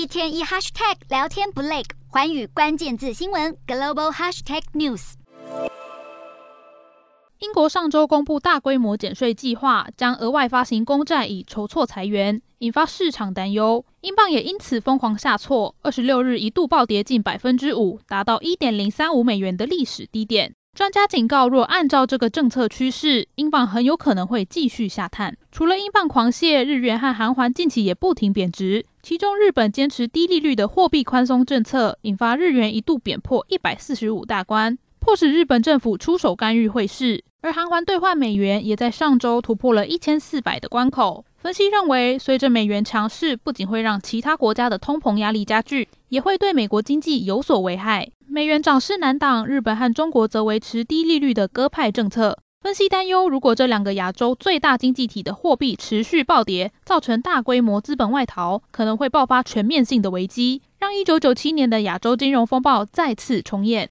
一天一 hashtag 聊天不累，寰宇关键字新闻 global hashtag news。英国上周公布大规模减税计划，将额外发行公债以筹措裁员，引发市场担忧。英镑也因此疯狂下挫，二十六日一度暴跌近百分之五，达到一点零三五美元的历史低点。专家警告，若按照这个政策趋势，英镑很有可能会继续下探。除了英镑狂泻，日元和韩环近期也不停贬值。其中，日本坚持低利率的货币宽松政策，引发日元一度贬破一百四十五大关，迫使日本政府出手干预汇市。而韩环兑换美元也在上周突破了一千四百的关口。分析认为，随着美元强势，不仅会让其他国家的通膨压力加剧，也会对美国经济有所危害。美元涨势难挡，日本和中国则维持低利率的鸽派政策。分析担忧，如果这两个亚洲最大经济体的货币持续暴跌，造成大规模资本外逃，可能会爆发全面性的危机，让一九九七年的亚洲金融风暴再次重演。